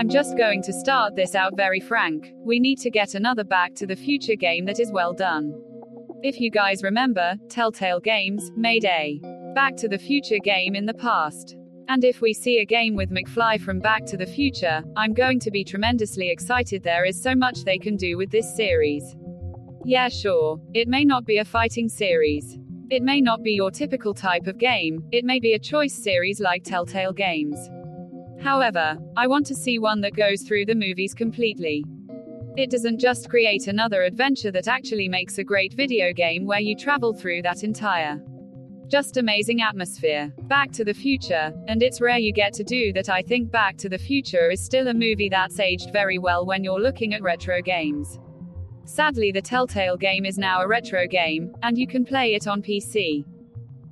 I'm just going to start this out very frank. We need to get another Back to the Future game that is well done. If you guys remember, Telltale Games made a Back to the Future game in the past. And if we see a game with McFly from Back to the Future, I'm going to be tremendously excited. There is so much they can do with this series. Yeah, sure, it may not be a fighting series. It may not be your typical type of game, it may be a choice series like Telltale Games. However, I want to see one that goes through the movies completely. It doesn't just create another adventure that actually makes a great video game where you travel through that entire just amazing atmosphere. Back to the Future, and it's rare you get to do that. I think Back to the Future is still a movie that's aged very well when you're looking at retro games. Sadly, the Telltale game is now a retro game, and you can play it on PC.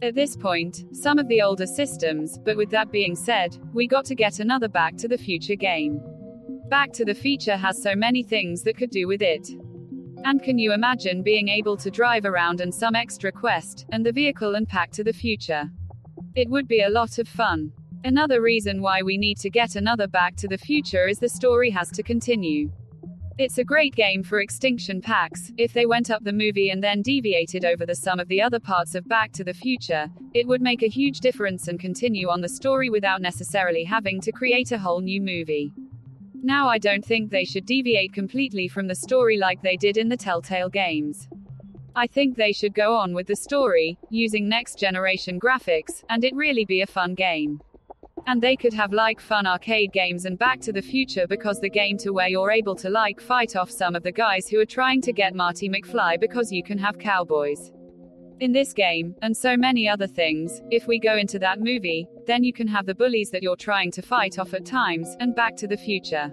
At this point, some of the older systems, but with that being said, we got to get another Back to the Future game. Back to the Future has so many things that could do with it. And can you imagine being able to drive around and some extra quest, and the vehicle and Back to the Future? It would be a lot of fun. Another reason why we need to get another Back to the Future is the story has to continue. It's a great game for expansion packs. If they went up the movie and then deviated over the sum of the other parts of Back to the Future, it would make a huge difference and continue on the story without necessarily having to create a whole new movie. Now I don't think they should deviate completely from the story like they did in the Telltale games. I think they should go on with the story, using next generation graphics, and it really be a fun game. And they could have like fun arcade games and Back to the Future because the game to where you're able to like fight off some of the guys who are trying to get Marty McFly because you can have cowboys. In this game, and so many other things, if we go into that movie, then you can have the bullies that you're trying to fight off at times, and Back to the Future.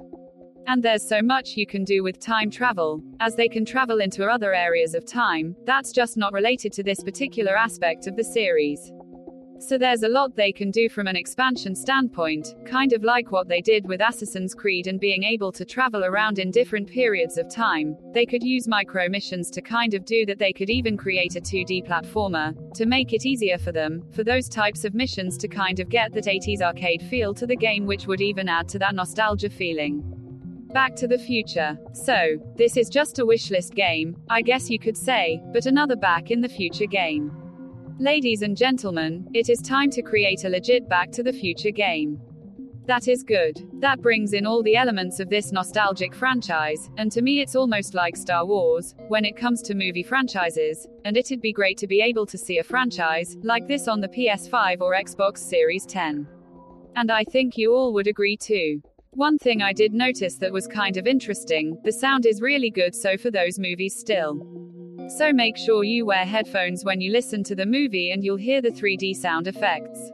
And there's so much you can do with time travel, as they can travel into other areas of time, that's just not related to this particular aspect of the series. So there's a lot they can do from an expansion standpoint, kind of like what they did with Assassin's Creed and being able to travel around in different periods of time. They could use micro missions to kind of do that. They could even create a 2D platformer to make it easier for them, for those types of missions to kind of get that 80s arcade feel to the game, which would even add to that nostalgia feeling. Back to the Future. So, this is just a wishlist game, I guess you could say, but another Back in the Future game. Ladies and gentlemen, it is time to create a legit Back to the Future game. That is good. That brings in all the elements of this nostalgic franchise, and to me it's almost like Star Wars, when it comes to movie franchises, and it'd be great to be able to see a franchise like this on the PS5 or Xbox Series 10. And I think you all would agree too. One thing I did notice that was kind of interesting the sound is really good, so for those movies still. So make sure you wear headphones when you listen to the movie and you'll hear the 3D sound effects.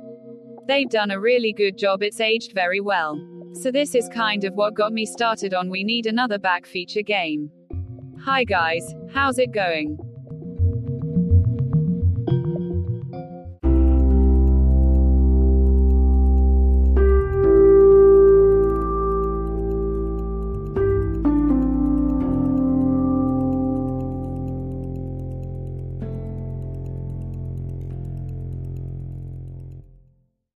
They've done a really good job, it's aged very well. So this is kind of what got me started on We Need Another Back feature game. Hi guys, how's it going?